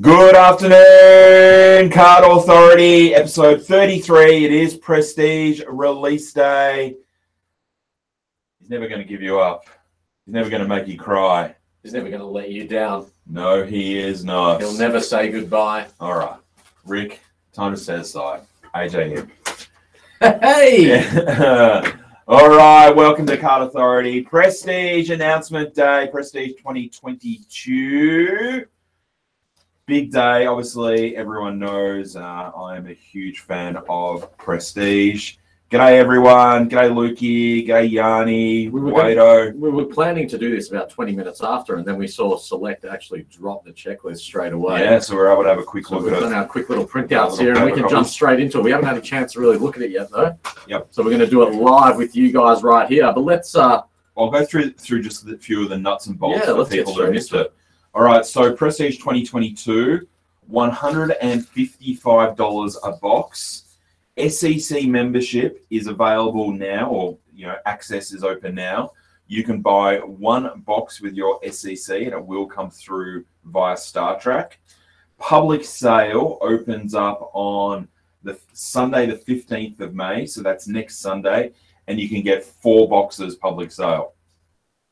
Good afternoon, Card Authority, episode 33. It is Prestige release day. He's never going to give you up. He's never going to make you cry. He's never going to let you down. No, he is not. He'll never say goodbye. All right. Rick, time to set aside. AJ here. Hey! All right, welcome to Card Authority. Prestige announcement day, Prestige 2022. Big day, obviously, everyone knows uh, I am a huge fan of Prestige. G'day, everyone. G'day, Lukey. G'day, Yanni. We were Wado. We were planning to do this about 20 minutes after, and then we saw Select actually drop the checklist straight away. Yeah, so we're able to have a quick So look we've at done it. our quick little printouts here, and we can jump straight into it. We haven't had a chance to really look at it yet, though. Yep. So we're going to do it live with you guys right here. But let's, uh, I'll go through through just a few of the nuts and bolts Yeah, for let's get people that missed into it. All right, so Prestige 2022, $155 a box. SCC membership is available now, or you know, access is open now. You can buy one box with your SCC, and it will come through via StarTrack. Public sale opens up on the Sunday, the 15th of May, so that's next Sunday, and you can get four boxes public sale.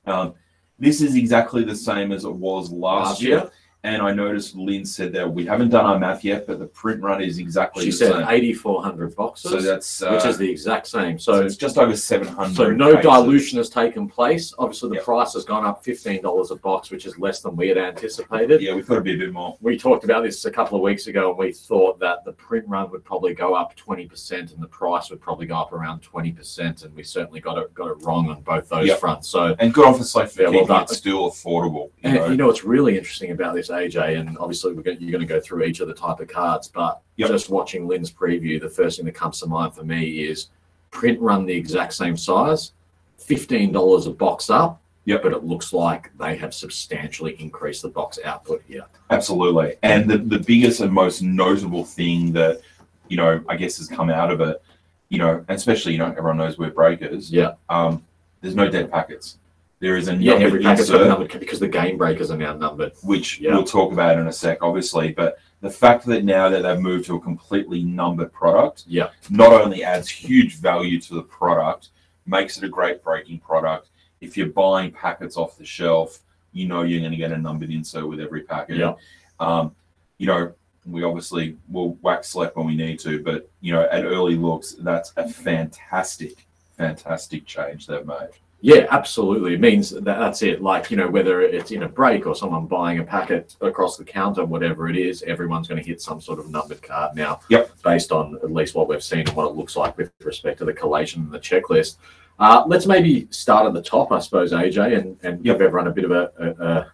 Um, this is exactly the same as it was last, Last year. year. And I noticed Lynn said that we haven't done our math yet, but the print run is exactly she the said same. 8,400 boxes, So that's uh, which is the exact same. so So it's just over 700. So no cases. dilution has taken place. Obviously, the Yep. price has gone up fifteen dollars a box, which is less than we had anticipated. Yeah, we thought it'd be a bit more. We talked about this a couple of weeks ago, and we thought that the print run would probably go up twenty percent, and the price would probably go up around twenty percent. And we certainly got it got it wrong on both those Yep. fronts. So, And good on for Yeah, well keeping done. it still affordable. You and know? you know what's really interesting about this, AJ, and obviously we're going, you're going to go through each of the type of cards, but Yep. just watching Lynn's preview, the first thing that comes to mind for me is print run the exact same size, fifteen dollars a box up. Yep. But it looks like they have substantially increased the box output here. Absolutely. And the, the biggest and most notable thing that, you know, I guess has come out of it, you know, especially, you know, everyone knows we're breakers. Yeah. Um, there's no dead packets. There is a Yeah, number every packet's got a number because the game breakers are now numbered. which Yeah. we'll talk about in a sec, obviously. But the fact that now that they've moved to a completely numbered product, Yeah. not only adds huge value to the product, makes it a great breaking product. If you're buying packets off the shelf, you know you're going to get a numbered insert with every packet. Yeah. Um, you know, we obviously will wax select when we need to, but you know, at early looks, that's a fantastic, fantastic change they've made. Yeah, absolutely. It means that that's it. Like, you know, whether it's in a break or someone buying a packet across the counter, whatever it is, everyone's going to hit some sort of numbered card now. Yep. Based on at least what we've seen and what it looks like with respect to the collation and the checklist. Uh, let's maybe start at the top, I suppose, AJ, and, and give everyone a bit of a, a, a,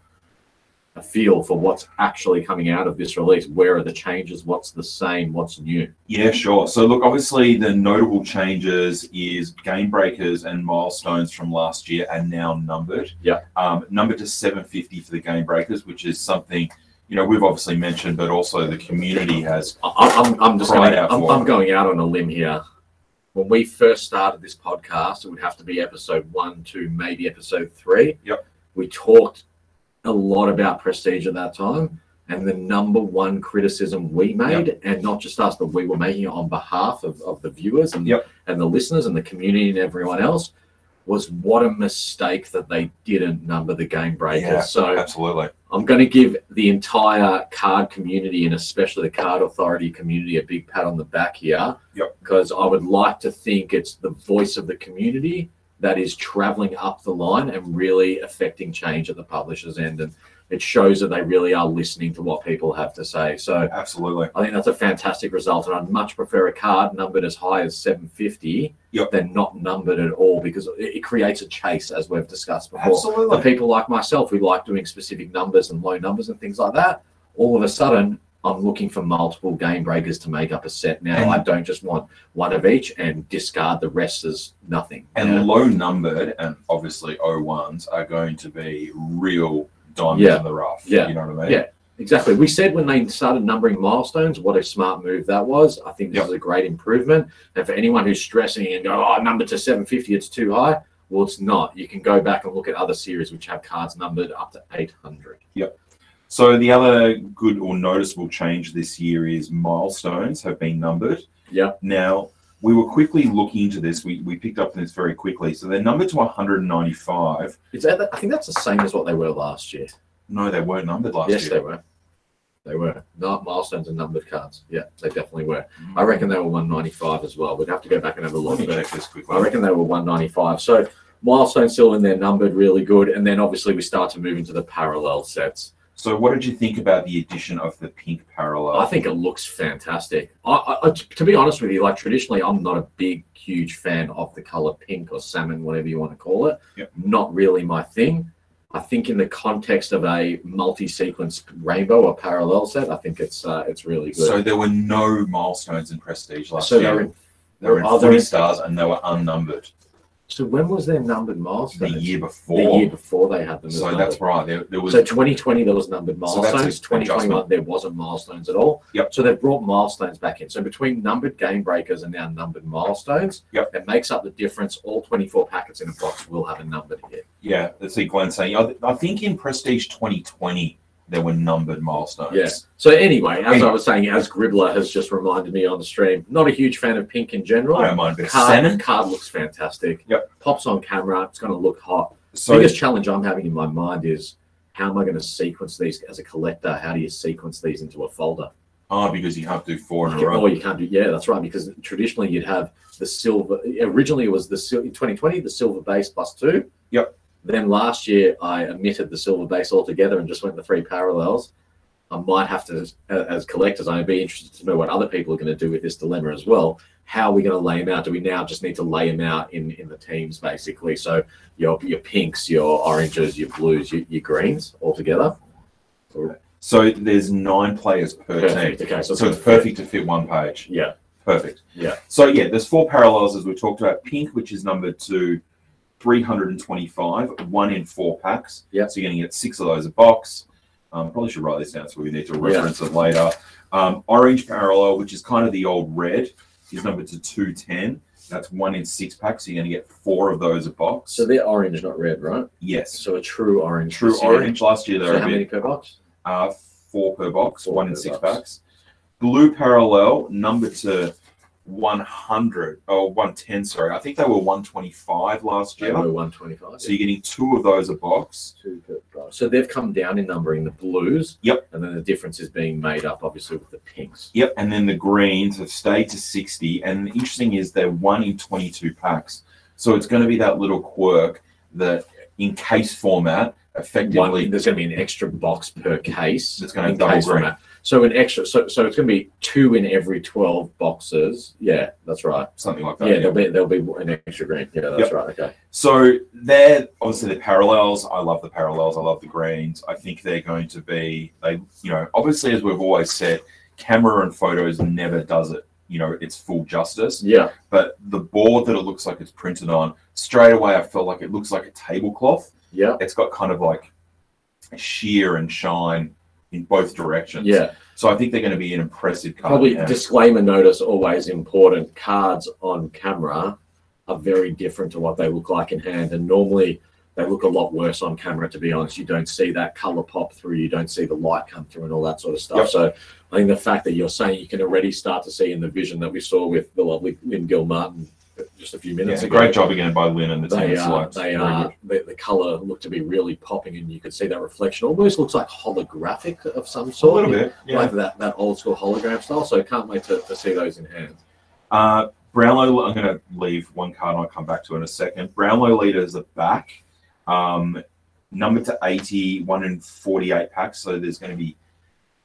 a feel for what's actually coming out of this release. Where are the changes? What's the same? What's new? Yeah, sure. So look, obviously the notable changes is game breakers and milestones from last year are now numbered. Yeah. Um, numbered to 750 for the game breakers, which is something you know we've obviously mentioned, but also the community has. I'm, I'm just going, out I'm, I'm going out on a limb here. When we first started this podcast, it would have to be episode one, two, maybe episode three. Yep. We talked a lot about prestige at that time. And the number one criticism we made, and not just us, but we were making it on behalf of, of the viewers and, Yep. and the listeners and the community and everyone else, was what a mistake that they didn't number the game breakers. Yeah, so Absolutely. I'm going to give the entire card community and especially the card authority community a big pat on the back here. Yep. Because I would like to think it's the voice of the community that is traveling up the line and really affecting change at the publisher's end. And it shows that they really are listening to what people have to say. So Absolutely. I think that's a fantastic result. And I'd much prefer a card numbered as high as 750 Yep. than not numbered at all because it, creates a chase, as we've discussed before for Absolutely. people like myself who like doing specific numbers and low numbers and things like that, all of a sudden I'm looking for multiple game breakers to make up a set now. And- I don't just want one of each and discard the rest as nothing. And Yeah. low numbered and obviously O1s are going to be real diamonds Yeah. in the rough. Yeah. You know what I mean? Yeah. Exactly. We said when they started numbering milestones, what a smart move that was. I think this Yep. is a great improvement. And for anyone who's stressing and go, oh, number to 750, it's too high. Well, it's not. You can go back and look at other series which have cards numbered up to 800. So the other good or noticeable change this year is milestones have been numbered. Yeah. Now we were quickly looking into this. We, we picked up on this very quickly. So they're numbered to 195. Is that? I think that's the same as what they were last year. No, they weren't numbered last yes, year. Yes, they were. They were not milestones and numbered cards. Yeah, they definitely were. Mm. I reckon they were 195 as well. We'd have to go back and have a look. check this quickly. I reckon they were 195. So milestones still in there, numbered really good. And then obviously we start to move into the parallel sets. So what did you think about the addition of the pink parallel? I think it looks fantastic. I, I, to be honest with you, like traditionally, I'm not a big, huge fan of the color pink or salmon, whatever you want to call it. Yep. Not really my thing. I think in the context of a multi-sequence rainbow or parallel set, I think it's uh, it's really good. So there were no milestones in Prestige last So year. they're in, they were in are 40 in- stars and they were unnumbered so when was their numbered milestones? the year The before. year before they had them. so numbered. that's right. There, there was So 2020 there was numbered So milestones. an 2021 adjustment. there wasn't milestones at all. Yep. So they've brought milestones back in. So between numbered game breakers and now numbered milestones, Yep. it makes up the difference. All 24 packets in a box will have a numbered hit. yeah. Let's see, Glenn saying. I, I think in Prestige 2020 there were numbered milestones. Yeah. So anyway, as I was saying, as Gribbler has just reminded me on the stream, not a huge fan of pink in general. I don't mind of Card, card looks fantastic. Yep. Pops on camera. It's going to look hot. So biggest challenge I'm having in my mind is how am I going to sequence these as a collector? How do you sequence these into a folder? ah, because you have to do four in a row. or you can't do yeah that's right because traditionally you'd have the silver originally it was the in 2020 the silver base plus two Yep. Then last year i omitted the silver base altogether and just went the three parallels i might have to as collectors i'd be interested to know what other people are going to do with this dilemma as well how are we going to lay them out do we now just need to lay them out in in the teams basically so your your pinks your oranges your blues your, your greens all together So there's nine players per perfect team. okay so, So it's perfect to fit one page. yeah Perfect. Yeah. So yeah, there's four parallels as we talked about. Pink, which is number to 325, one in four packs. Yeah. So you're going to get six of those a box. Um, probably should write this down so we need to reference it later. Um, orange parallel, which is kind of the old red, is numbered to 210. That's one in six packs. So you're going to get four of those a box. so they're orange not red right yes. So a true orange. True orange. Last year they So were how a bit many per box? uh, four per box, Four one in six box. packs. Blue parallel number to 100 or 110. Sorry, I think they were 125 last They year. were 125. So you're getting two of those a box. Two per box. So they've come down in numbering the blues. Yep. And then the difference is being made up, obviously, with the pinks. Yep, and then the greens have stayed to 60. And the interesting is they're one in 22 packs. So it's going to be that little quirk that in case format, effectively, One, there's going to be an extra box per case. It's gonna in double green. format. So an extra. So so it's going to be two in every 12 boxes. Yeah, that's right. something like that. Yeah, yeah. there'll be there'll be an extra green. Yeah, that's Yep. right. Okay. So they're obviously the parallels. I love the parallels. I love the greens. I think they're going to be they you know obviously as we've always said, camera and photos never does it you know its full justice. Yeah. But the board that it looks like it's printed on straight away, I felt like it looks like a tablecloth. Yeah. It's got kind of like sheer and shine in both directions. Yeah. So I think they're going to be an impressive card. Probably disclaimer notice always important. Cards on camera are very different to what they look like in hand, and normally they look a lot worse on camera. To be honest, you don't see that color pop through, you don't see the light come through, and all that sort of stuff. Yep. So I think the fact that you're saying you can already start to see in the vision that we saw with the lovely Lynn Gilmartin just a few Yeah, minutes a ago. great job again by Lynn and the team. They at are, they are, the, the color looked to be really popping, and you could see that reflection. Almost looks like holographic of some sort. a sort. little bit. Yeah. like that, that old school hologram style. So can't wait to, to see those in hand. Uh, Brownlow, I'm going to leave one card and I'll come back to in a second. Brownlow leaders are back. Um, number to 80, one in 48 packs. So there's going to be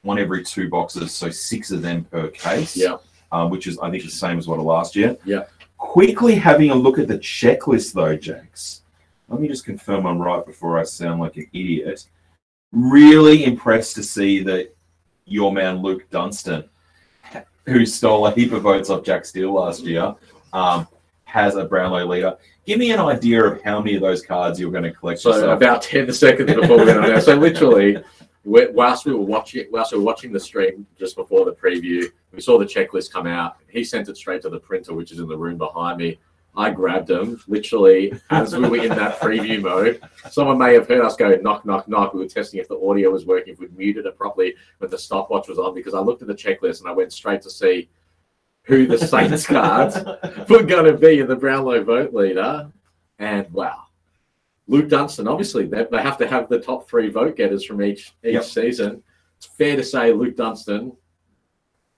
one every two boxes. So six of them per case. Yeah. Um, which is, I think, the same as what of last year. Yeah. Quickly having a look at the checklist, though, Jax. Let me just confirm I'm right before I sound like an idiot. Really impressed to see that your man Luke Dunstan who stole a heap of votes off Jack Steele last year, um, has a Brownlow leader. Give me an idea of how many of those cards you're going to collect So yourself. about ten seconds before we went on there. So literally, whilst we were watching, whilst we were watching the stream just before the preview, we saw the checklist come out. He sent it straight to the printer, which is in the room behind me. I grabbed them literally as we were in that preview mode. Someone may have heard us go knock, knock, knock. We were testing if the audio was working, if we'd muted it properly when the stopwatch was on, because I looked at the checklist and I went straight to see who the Saints cards were going to be in the Brownlow vote leader. And wow, Luke Dunstan, obviously, they, they have to have the top three vote getters from each each Yep. season. It's fair to say Luke Dunstan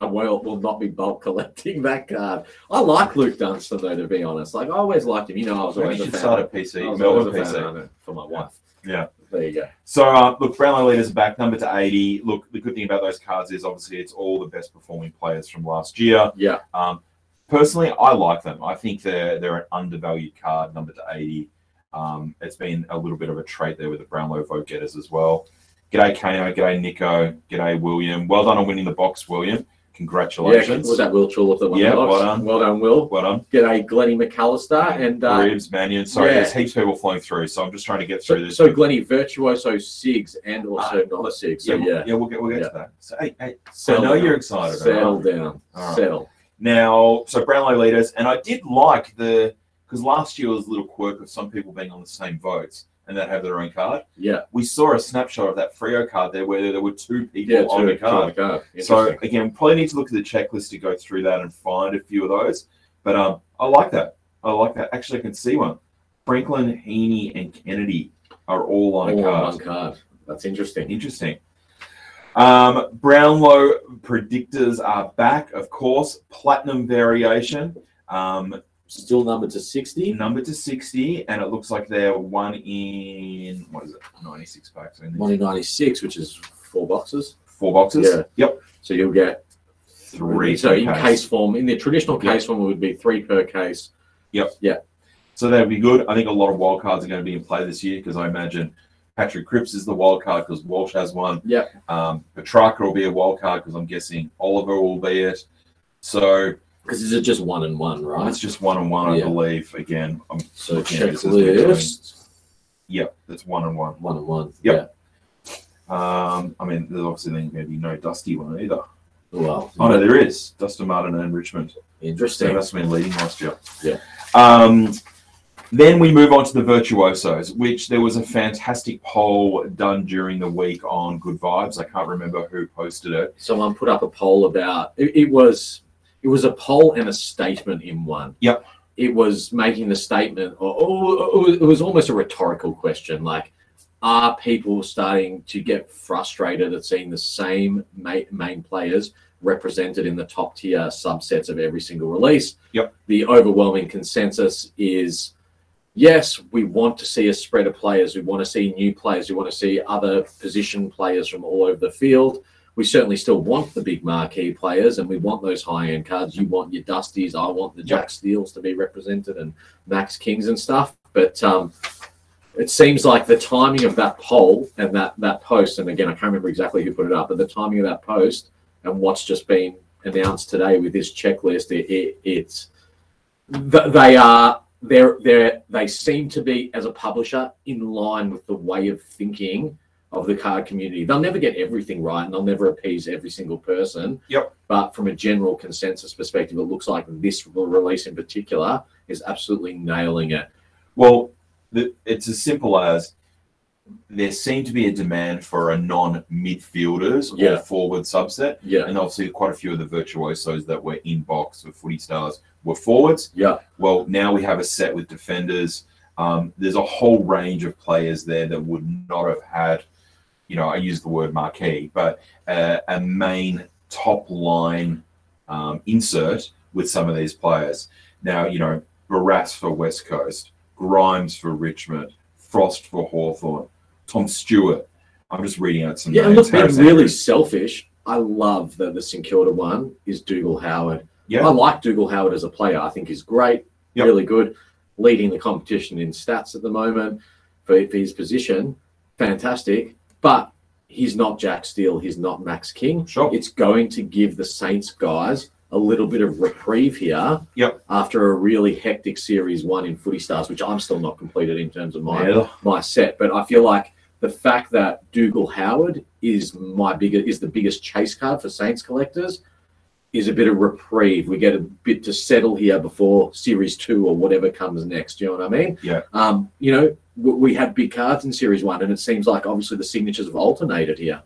will, will not be bulk collecting that card. I like Luke Dunstan, though, to be honest. Like, I always liked him. You know, I was Maybe always you a should fan. start a PC, Melbourne a PC. for my wife. Yeah. There you go. So, uh, look, Brownlow leaders are back, number to 80. Look, the good thing about those cards is obviously it's all the best performing players from last year. Yeah. Um, personally, I like them. I think they're they're an undervalued card, number to 80. Um, it's been a little bit of a trait there with the Brownlow vote getters as well. G'day, Kano. G'day, Nico. G'day, William. Well done on winning the box, William. Yeah, Congratulations. was that Will Trulip that won Yeah, the box? well done. Well done, Will. well done. G'day, Glennie McAllister. And uh, Ribs, Mannion. Sorry, yeah. there's heaps of people flowing through, so I'm just trying to get through so, this. so Glennie, Virtuoso Sigs and also non Sigs. So, yeah, yeah. we'll- yeah, we'll get we'll get Yeah. to that. So, hey, hey, I know down. you're excited. Settle right? down. Right. Settle. Now, so Brownlow leaders, and I did like the because last year was a little quirk of some people being on the same votes and that have their own card. Yeah. We saw a snapshot of that Frio card there where there were two people Yeah, on two- the two on the card. card. So again, probably need to look at the checklist to go through that and find a few of those. But um, I like that. I like that. Actually, I can see one. Franklin, Heeney, and Kennedy are all on a All on card. one card. That's interesting. Interesting. Um, Brownlow predictors are back, of course. Platinum variation, um, Still numbered to 60. number to 60, and it looks like they're one in, what is it, 96 packs? I think. 196, which is four boxes. Four boxes? Yeah. Yep. So you'll get Three. So in case form, in the traditional Yeah. case form, it would be three per case. Yep. Yeah. So that'd be good. I think a lot of wild cards are going to be in play this year because I imagine Patrick Cripps is the wild card because Walsh has one. Yep. Um, Petracca will be a wild card because I'm guessing Oliver will be it. So Because is it just one and one, right? it's just one on one, I Yeah. believe. Again, I'm So looking at this as we're going. checklist, Yep, that's one on one. one and one. Yep. Um, I mean, there's obviously then going to be no Dusty one either. Yeah. Well, Oh no, there is Dustin Martin and Richmond. So interesting. that's been leading last year. Yeah. Um, then we move on to the virtuosos, which there was a fantastic poll done during the week on Good Vibes. I can't remember who posted it. Someone put up a poll about it, it was it was a poll and a statement in one. Yep. It was making the statement, or, or it was almost a rhetorical question, like, are people starting to get frustrated at seeing the same main players represented in the top tier subsets of every single release? Yep. The overwhelming consensus is yes, we want to see a spread of players. We want to see new players. We want to see other position players from all over the field. We certainly still want the big marquee players and we want those high end cards. You want your Dusties. I want the Jack Steeles to be represented and Max Kings and stuff. But um, it seems like the timing of that poll and that, that post, and again, I can't remember exactly who put it up, but the timing of that post and what's just been announced today with this checklist, it, it, it's they are they're they they seem to be as a publisher in line with the way of thinking of the card community. They'll never get everything right and they'll never appease every single person. Yep. But from a general consensus perspective, it looks like this release in particular is absolutely nailing it. Well, the, it's as simple as there seemed to be a demand for a non-midfielders Yeah. or forward subset, Yeah. and obviously quite a few of the virtuosos that were in box for Footy Stars were forwards. Yeah. Well, now we have a set with defenders. Um, there's a whole range of players there that would not have had, you know, I use the word marquee, but uh, a main top line um, insert with some of these players. Now, you know, Barrass for West Coast, Grimes for Richmond, Frost for Hawthorn, Tom Stewart. I'm just reading out some Yeah, names. look, being Harris really selfish, I love that the St Kilda one is Dougal Howard. Yeah. I like Dougal Howard as a player. I think he's great, Yep. really good, leading the competition in stats at the moment for, for his position. Fantastic. But he's not Jack Steele. He's not Max King. Sure. It's going to give the Saints guys a little bit of reprieve here Yep. after a really hectic series one in footy stars, which I'm still not completed in terms of my Yeah. my set. But I feel like the fact that Dougal Howard is my bigger is the biggest chase card for Saints collectors is a bit of reprieve. We get a bit to settle here before series two or whatever comes next. Do you know what I mean? Yeah. Um, you know, we had big cards in series one, and it seems like obviously the signatures have alternated here.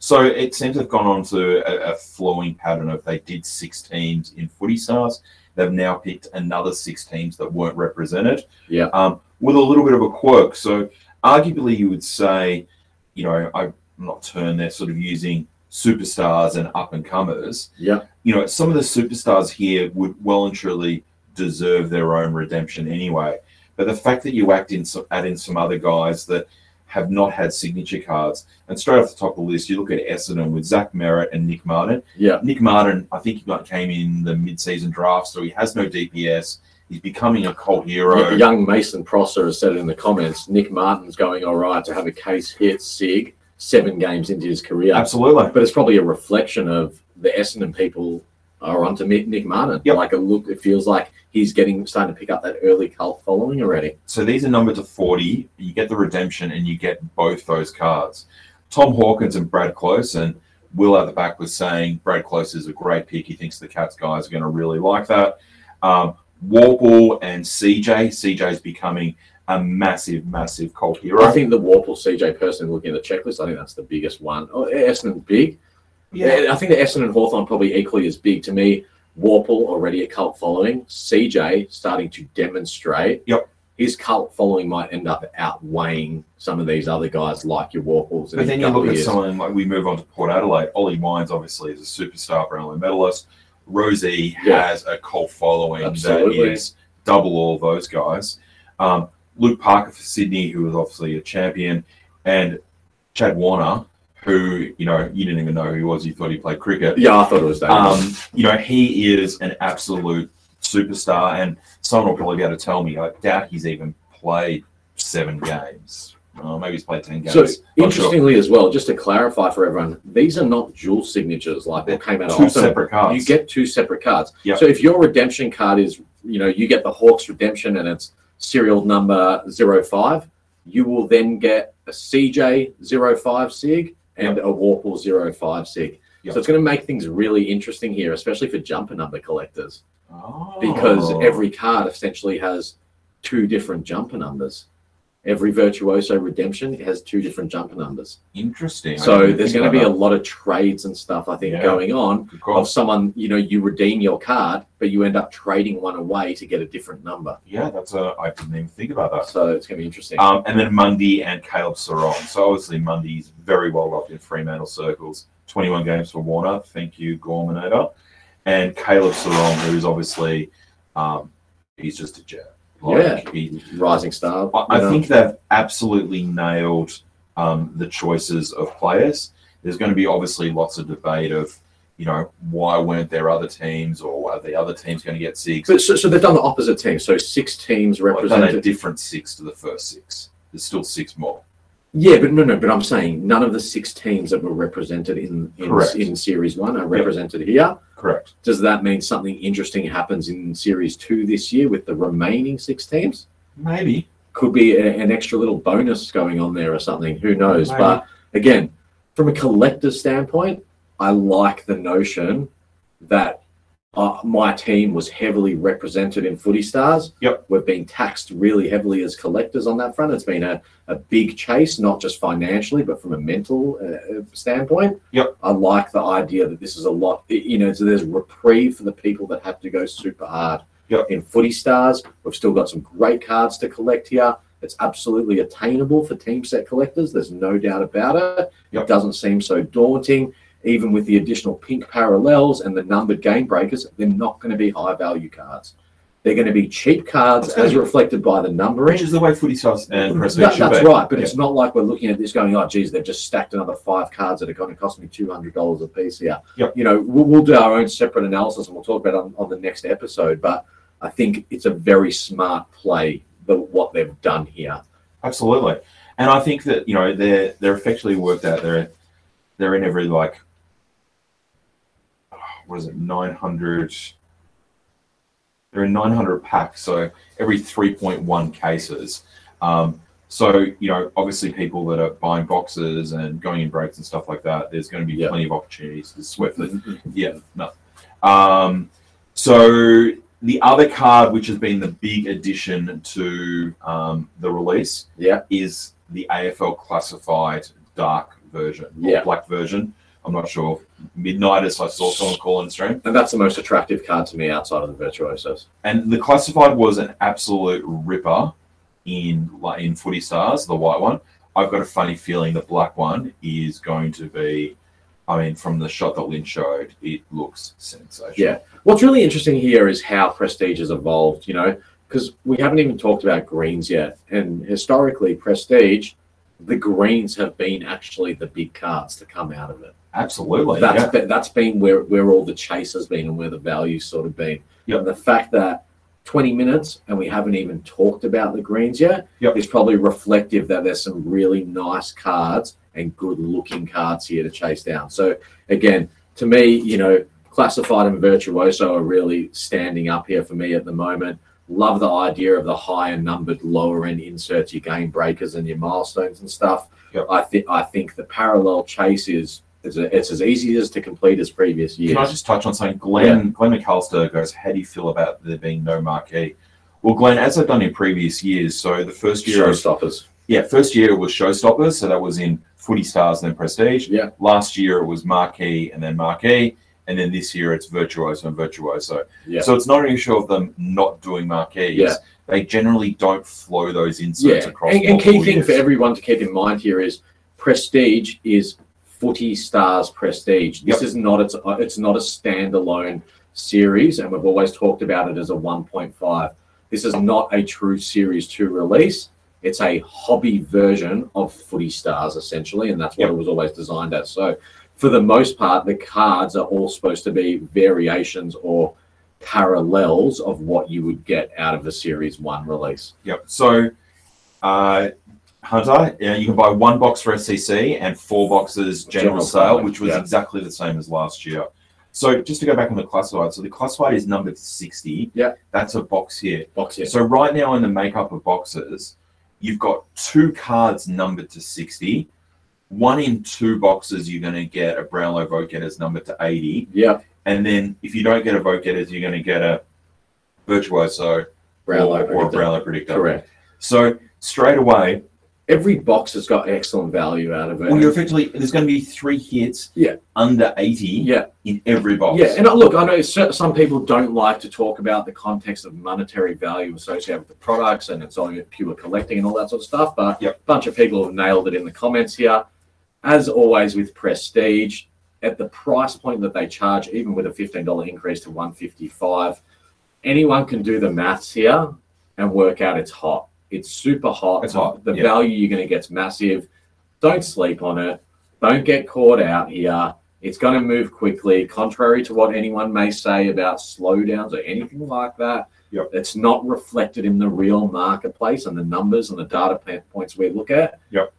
So it seems to have gone on to a, a flowing pattern of they did six teams in footy stars. They've now picked another six teams that weren't represented. Yeah. Um, with a little bit of a quirk. So arguably you would say, you know, I'm not turn they're sort of using superstars and up and comers. Yeah. You know, some of the superstars here would well and truly deserve their own redemption anyway. But the fact that you act in some, add in some other guys that have not had signature cards, and straight off the top of the list, you look at Essendon with Zach Merrett and Nick Martin. Yeah. Nick Martin, I think he got, came in the mid-season draft, so he has no DPS. He's becoming a cult hero. Y- Young Mason Prosser has said in the comments. Nick Martin's going all right to have a case hit Sig seven games into his career. Absolutely. But it's probably a reflection of the Essendon people are onto Nick, Nick Martin. Yep. Like a look, it feels like he's getting starting to pick up that early cult following already. So these are numbered to 40. You get the redemption and you get both those cards. Tom Hawkins and Brad Close, and Will at the back was saying Brad Close is a great pick. He thinks the Cats guys are going to really like that. Um, Worpel and CJ. CJ is becoming a massive, massive cult hero. I think the Worpel CJ person looking at the checklist, I think that's the biggest one. Oh, Essendon's big. Yeah, I think the Essendon and Hawthorn probably equally as big to me. Worpel already a cult following. CJ starting to demonstrate. Yep. His cult following might end up outweighing some of these other guys like your Worpels. But then you look at years. someone like we move on to Port Adelaide. Ollie Wines obviously is a superstar Brownlow medalist. Rozee Yeah. has a cult following Absolutely. that is double all those guys. Um, Luke Parker for Sydney, who was obviously a champion, and Chad Warner, who you know you didn't even know who he was. You thought he played cricket. Yeah, I thought it was that. Um, you know he is an absolute superstar, and someone will probably be able to tell me. I doubt he's even played seven games. Uh, maybe he's played ten games. so Not sure. interestingly as well, just to clarify for everyone, these are not dual signatures like what came out of two separate cards. You get two separate cards. Yep. So if your redemption card is, you know, you get the Hawks redemption and it's serial number 05, you will then get a CJ 05 SIG and a Warple 05 SIG. Yep. So it's going to make things really interesting here, especially for jumper number collectors, Oh. because every card essentially has two different jumper numbers. Every virtuoso redemption has two different jumper numbers. interesting. So there's going to be a lot of trades and stuff, I think, Yeah. going on of someone, you know, you redeem your card, but you end up trading one away to get a different number. Yeah, that's a. I didn't even think about that. So it's going to be interesting. Um, and then Mundy and Caleb Serong. So obviously Mundy's very well loved in Fremantle circles. 21 games for Warner. Thank you, Gorminator. And Caleb Serong, who's obviously, um, he's just a Yeah. He, Rising star. I, I think they've absolutely nailed um, the choices of players. There's going to be obviously lots of debate of, you know, why weren't there other teams or are the other teams going to get six? But so, so they've done the opposite team. So six teams Well, a different six to the first six. There's still six more. Yeah, but no, no. But I'm saying none of the six teams that were represented in in, Correct. in Series One are represented here. Correct. Does that mean something interesting happens in Series Two this year with the remaining six teams? Maybe. could be a, an extra little bonus going on there or something. Who knows? Maybe. But again, from a collector's standpoint, I like the notion that uh, my team was heavily represented in Footy Stars. Yep. We've been taxed really heavily as collectors on that front. It's been a, a big chase, not just financially, but from a mental uh, standpoint. Yep. I like the idea that this is a lot, you know, so there's reprieve for the people that have to go super hard Yep. in Footy Stars. We've still got some great cards to collect here. It's absolutely attainable for team set collectors. There's no doubt about it. Yep. It doesn't seem so daunting. Even with the additional pink parallels and the numbered game breakers, they're not going to be high value cards. They're going to be cheap cards as be- reflected by the numbering. Which is the way footy stars and That- that's be. right, but it's not like we're looking at this going, oh, geez, they've just stacked another five cards that are going to cost me two hundred dollars a piece here. Yep. You know, we'll, we'll do our own separate analysis and we'll talk about it on, on the next episode. But I think it's a very smart play the what they've done here. Absolutely. And I think that, you know, they're they're effectively worked out. They're they're in every like what is it, nine hundred they're in nine hundred packs, so every three point one cases. Um, so, you know, obviously people that are buying boxes and going in breaks and stuff like that, there's going to be Yeah. plenty of opportunities to swiftly Yeah, no. Um, so the other card, which has been the big addition to um, the release, Yeah. is the AFL classified dark version, or Yeah. black version. I'm not sure. Midnighters, I saw someone call in stream. And that's the most attractive card to me outside of the Virtuosos. And the classified was an absolute ripper in in Footy Stars, the white one. I've got a funny feeling the black one is going to be. I mean, from the shot that Lynn showed, it looks sensational. Yeah. What's really interesting here is how Prestige has evolved, you know, because we haven't even talked about greens yet. And historically, Prestige, the greens have been actually the big cards to come out of it. Absolutely. That's yeah. been, that's been where, where all the chase has been and where the value's sort of been. Yep. And the fact that 20 minutes and we haven't even talked about the greens yet Yep. is probably reflective that there's some really nice cards and good looking cards here to chase down. So again, to me, you know, classified and virtuoso are really standing up here for me at the moment. Love the idea of the higher numbered, lower end inserts, your game breakers and your milestones and stuff. Yep. I think I think the parallel chase is it's, a, it's as easy as to complete as previous years. Can I just touch on something? Glenn Glenn McAllister goes, How do you feel about there being no marquee? Well, Glenn, as I've done in previous years, so the first year Showstoppers. Yeah, first year it was Showstoppers, so that was in Footy Stars and then Prestige. Yeah. Last year it was Marquee and then Marquee, and then this year it's Virtuoso and Virtuoso. Yeah. So it's not an issue of them not doing marquees. Yeah. They generally don't flow those inserts Yeah, across. and, and key thing for everyone to keep in mind here is Prestige is Footy Stars Prestige. This Yep. is not it's it's not a standalone series, and we've always talked about it as a 1.5. This is not a true Series Two release. It's a hobby version of Footy Stars, essentially, and that's what Yep. it was always designed as. So, for the most part, the cards are all supposed to be variations or parallels of what you would get out of a Series One release. Yep. So, uh, Hunter, yeah, you can buy one box for SCC and four boxes general, General sale, which was yeah. exactly the same as last year. So, just to go back on the classified, so the classified is numbered to 60. Yeah. That's a box here. Box here. So, right now in the makeup of boxes, you've got two cards numbered to 60. One in two boxes, you're going to get a Brownlow Vote Getters numbered to 80. Yeah, And then if you don't get a Vote Getters, you're going to get a Virtuoso Brownlow or, or a. Brownlow Predictor. Correct. So, straight away, Every box has got excellent value out of it. Well, you're effectively there's going to be three hits Yeah. under 80 yeah, in every box. yeah. And look, I know some people don't like to talk about the context of monetary value associated with the products and it's only pure collecting and all that sort of stuff. But Yep. a bunch of people have nailed it in the comments here. As always with Prestige, at the price point that they charge, even with a $15 increase to 155 anyone can do the maths here and work out it's hot. It's super hot. It's hot, The yeah. value you're going to get is massive. Don't sleep on it. Don't get caught out here. It's going to move quickly, contrary to what anyone may say about slowdowns or anything like that. Yep. It's not reflected in the real marketplace and the numbers and the data points we look at. Yep.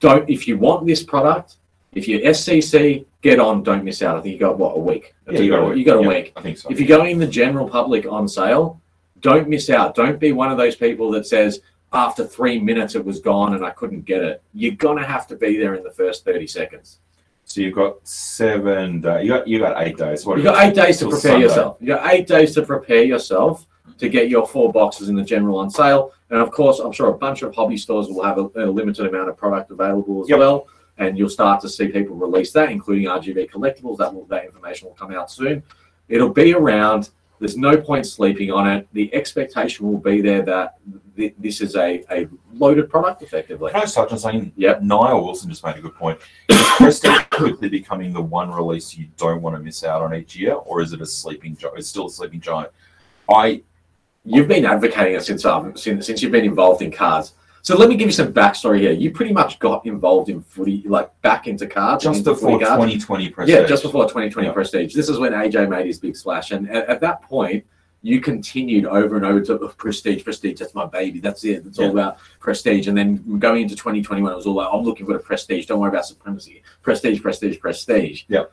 Don't if you want this product, if you're SCC, get on. Don't miss out. I think you got what a week. Yeah, you got a week. You got a Yeah. week. I think so. If you're going in the general public on sale, don't miss out. Don't be one of those people that says after three minutes it was gone and I couldn't get it. You're gonna have to be there in the first 30 seconds. so you've got seven days. You got you got eight days. What You got eight days to prepare Sunday. yourself. You got eight days to prepare yourself to get your four boxes in the general on sale. And of course, I'm sure a bunch of hobby stores will have a, a limited amount of product available as Yep. well. And you'll start to see people release that, including RGB collectibles. That will that information will come out soon. It'll be around. There's no point sleeping on it. The expectation will be there that th- this is a, a loaded product, effectively. Can I just touch on something? Yep. Niall Wilson just made a good point. Is Prestige quickly becoming the one release you don't want to miss out on each year, or is it a sleeping giant? It's still a sleeping giant. I You've been advocating it since um since, since you've been involved in cards. So let me give you some backstory here. You pretty much got involved in footy, like back into cards, just into before 2020 Prestige. Yeah, just before 2020 Yeah. Prestige. This is when AJ made his big splash, and at, at that point, you continued over and over to "Oh, Prestige, Prestige. That's my baby. That's it. It's all about Prestige. And then going into 2021, it was all like, I'm looking for the Prestige. Don't worry about supremacy. Prestige, Prestige, Prestige. Yeah.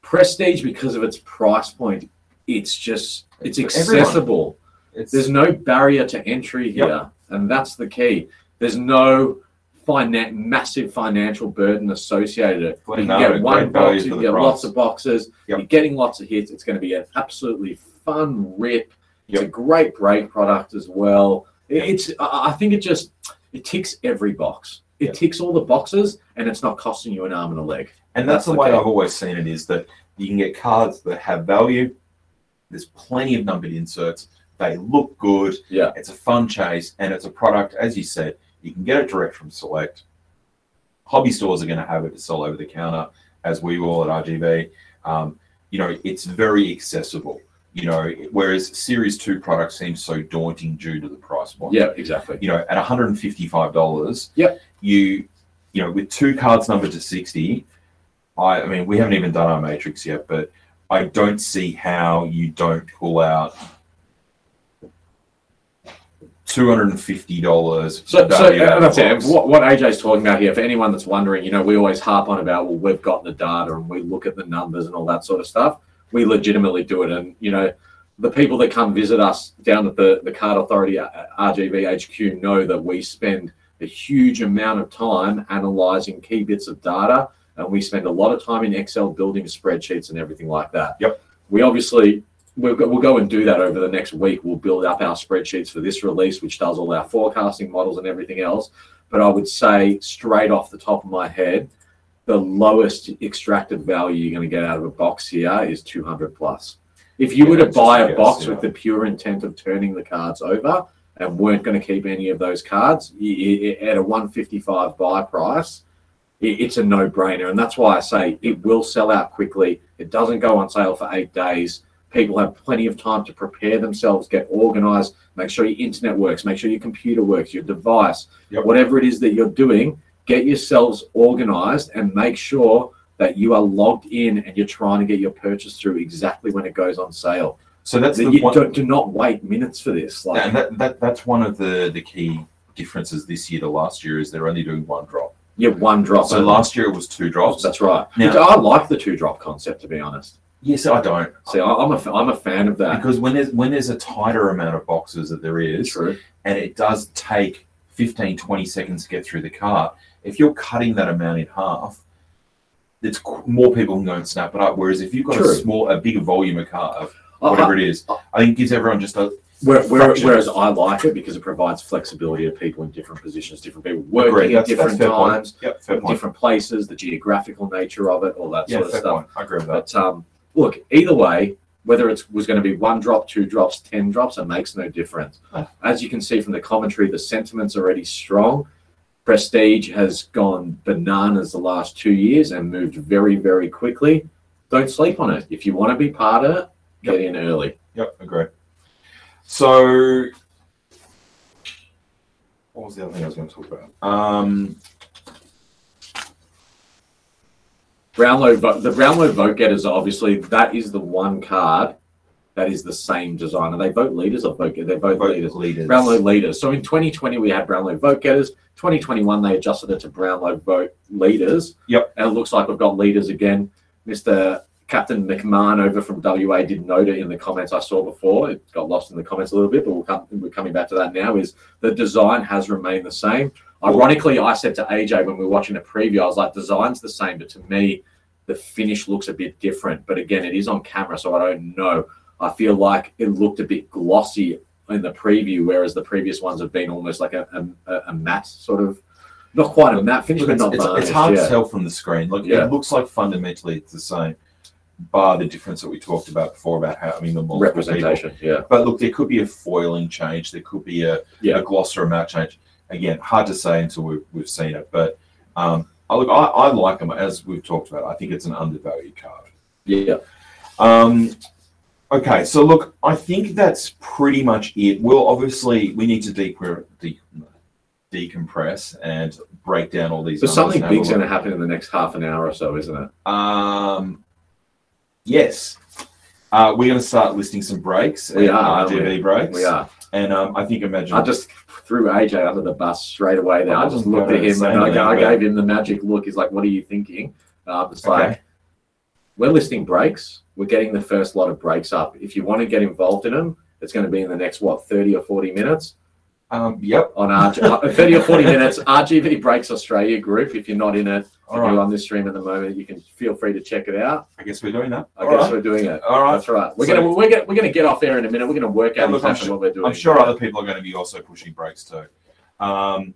Prestige, because of its price point, it's just it's accessible. It's, There's no barrier to entry Yep. And that's the key. There's no finan- massive financial burden associated with it. You no, get one box, you the get price. lots of boxes, Yep. you're getting lots of hits. It's going to be an absolutely fun rip. It's a Yep. great break product as well. It- It's I think it just it ticks every box. It Yep. ticks all the boxes, and it's not costing you an arm and a leg. And that's, That's the way okay. I've always seen it is that you can get cards that have value. There's plenty of numbered inserts. They look good. Yeah. It's a fun chase and it's a product, as you said, you can get it direct from Select. Hobby stores are going to have it to sell over the counter, as we will at RGB. Um, you know, it's very accessible. You know, whereas Series 2 products seem so daunting due to the price point Yeah, exactly. you know, at $155, Yep. you, you know, with two cards numbered to 60, I, I mean, we haven't even done our matrix yet, but I don't see how you don't pull out $250. So, so uh, that's it. What, what AJ's talking about here, for anyone that's wondering, you know, we always harp on about, well, we've got the data and we look at the numbers and all that sort of stuff. We legitimately do it. And, you know, the people that come visit us down at the, the Card Authority uh, RGV HQ know that we spend a huge amount of time analyzing key bits of data and we spend a lot of time in Excel building spreadsheets and everything like that. Yep. We obviously we'll go, we'll go and do that over the next week. We'll build up our spreadsheets for this release, which does all our forecasting models and everything else. But I would say, straight off the top of my head, the lowest extracted value you're going to get out of a box here is 200 plus. If you Yeah, were to buy a guess, box yeah. with the pure intent of turning the cards over and weren't going to keep any of those cards, at a 155 buy price, it's a no-brainer. And that's why I say it will sell out quickly. It doesn't go on sale for eight days. People have plenty of time to prepare themselves, get organized, make sure your internet works, make sure your computer works, your device, Yep. whatever it is that you're doing, get yourselves organized and make sure that you are logged in and you're trying to get your purchase through exactly when it goes on sale. So that's the you one, do, do not wait minutes for this. Like, and that, that, that's one of the, the key differences this year to last year is they're only doing one drop. yeah, one drop. So only. last year it was two drops. That's right. Now- I like the two drop concept, to be honest. Yes, I don't. See, I- I'm a, I'm a fan of that. Because when there's when there's a tighter amount of boxes that there is, True. and it does take 15, 20 seconds to get through the cart, if you're cutting that amount in half, it's qu- more people can go and snap it up. Whereas if you've got True. a small, a bigger volume of cart, of I- whatever it is, I think it gives everyone just a Where, where, whereas I like it because it provides flexibility to people in different positions, different people working at That's- that's different fair point. times, yep, fair point. different places, the geographical nature of it, all that Yeah, sort of fair stuff. point. I agree with that. But um, look, either way, whether it was going to be one drop, two drops, ten drops, it makes no difference. As you can see from the commentary, the sentiment's already strong. Prestige has gone bananas the last two years and moved very, very quickly. Don't sleep on it. If you want to be part of it, get in early. Yep, agree. So, what was the other thing I was going to talk about? Um, Brownlow vote, the Brownlow vote getters, obviously, that is the one card that is the same designer. They vote leaders or vote They vote, vote leaders. leaders. Brownlow leaders. So in 2020, we had Brownlow vote getters. 2021, they adjusted it to Brownlow vote leaders. Yep. And it looks like we've got leaders again. Mr. Captain McMahon over from WA did note it in the comments I saw before. It got lost in the comments a little bit, but we'll come, we're coming back to that now. Is the design has remained the same. Ironically, I said to AJ when we were watching the preview, I was like, design's the same, but to me, the finish looks a bit different. But again, it is on camera, so I don't know. I feel like it looked a bit glossy in the preview, whereas the previous ones have been almost like a, a, a matte sort of, not quite a matte finish, but it's, not it's, varnished. it's hard yeah. to tell from the screen. Look, Yeah. it looks like fundamentally it's the same, bar the difference that we talked about before about having the multiple people. representation. Yeah, But look, there could be a foiling change. There could be a, Yeah. a gloss or a matte change. Again, hard to say until we've, we've seen it. But um, I look, I, I like them as we've talked about. I think it's an undervalued card. yeah. Um, okay, so look, I think that's pretty much it. We'll obviously we need to de- de- decompress and break down all these. Numbers something and have a big's going to happen in the next half an hour or so, isn't it? Um, yes, uh, we're going to start listing some breaks. We and are, we? Breaks. We are. and um, I think imagine. I just threw AJ under the bus straight away there. I I just looked at him and I, I gave him the magic look. He's like, "What are you thinking?" Um, it's Okay. like we're listing breaks. We're getting the first lot of breaks up. If you want to get involved in them, it's going to be in the next what thirty or forty minutes. Um, yep. on our uh, 30 or 40 minutes. RGV Breaks Australia group. If you're not in it, All you're on this stream at the moment, you can feel free to check it out. I guess we're doing that. I All guess right. we're doing it. All right. That's right. We're So- gonna we're gonna we're gonna get off air in a minute. We're gonna work Yeah, out look, I'm exactly sure- what we're doing. I'm sure other people are going to be also pushing brakes too. Um,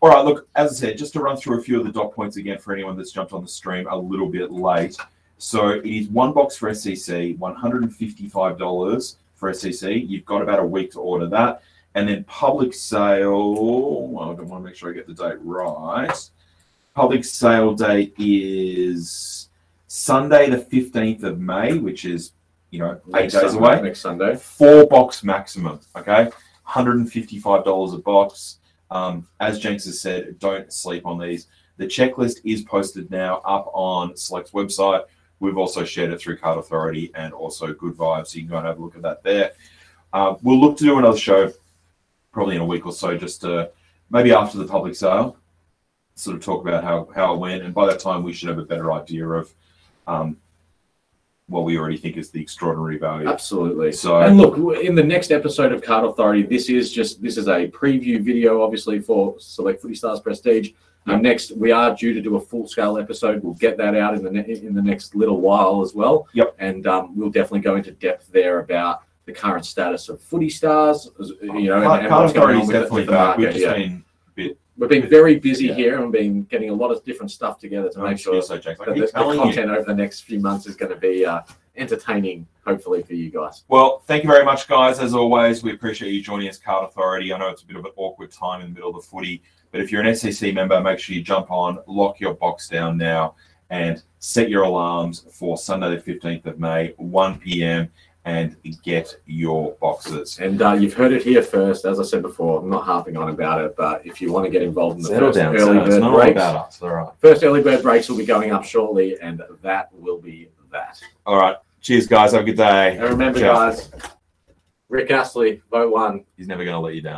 all right, look, as I said, just to run through a few of the dot points again for anyone that's jumped on the stream a little bit late. So it is one box for SCC, $155 for SCC. You've got about a week to order that. And then public sale, well, I want to make sure I get the date right. Public sale date is Sunday, the 15th of May, which is, you know, eight Next days Sunday- away Next Sunday. four box maximum. Okay, $155 a box. Um, as Jenks has said, don't sleep on these. The checklist is posted now up on Select's website. We've also shared it through Card Authority and also Good Vibes, so you can go and have a look at that there. Uh, we'll look to do another show probably in a week or so, just to, maybe after the public sale, sort of talk about how, how it went. And by that time, we should have a better idea of um, what we already think is the extraordinary value. Absolutely. So- and look, in the next episode of Card Authority, this is just this is a preview video, obviously for Select Footy Stars Prestige. Yeah. Um, next, we are due to do a full scale episode. We'll get that out in the ne- in the next little while as well. Yep. And um, we'll definitely go into depth there about the current status of Footy Stars. You know, and, Card, and Card what's going Authority on with the, with the back. We've just Yeah. been a bit. We've been very busy Yeah. here and been getting a lot of different stuff together to I'm make sure so James. That the, the telling you. content over the next few months is going to be uh, entertaining, hopefully for you guys. Well, thank you very much, guys. As always, we appreciate you joining us, Card Authority. I know it's a bit of an awkward time in the middle of the footy, but if you're an SCC member, make sure you jump on, lock your box down now, and set your alarms for Sunday, the 15th of May, 1 p.m., and get your boxes. And uh, you've heard it here first. As I said before, I'm not harping on about it, but if you want to get involved in the first early bird breaks, us. All right. first early bird breaks will be going up shortly, and that will be that. All right. Cheers, guys. Have a good day. And remember, Ciao. guys, Rick Astley, vote one. He's never going to let you down.